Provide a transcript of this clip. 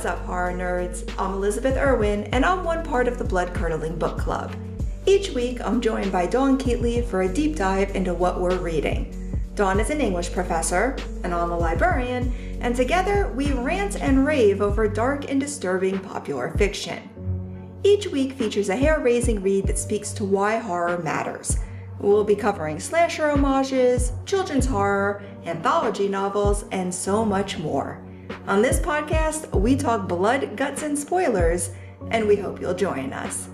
What's up, horror nerds? I'm Elizabeth Irwin, and I'm one part of the Blood Curdling Book Club. Each week, I'm joined by Dawn Keatley for a deep dive into what we're reading. Dawn is an English professor, and I'm a librarian, and together we rant and rave over dark and disturbing popular fiction. Each week features a hair raising read that speaks to why horror matters. We'll be covering slasher homages, children's horror, anthology novels, and so much more. On this podcast, we talk blood, guts, and spoilers, and we hope you'll join us.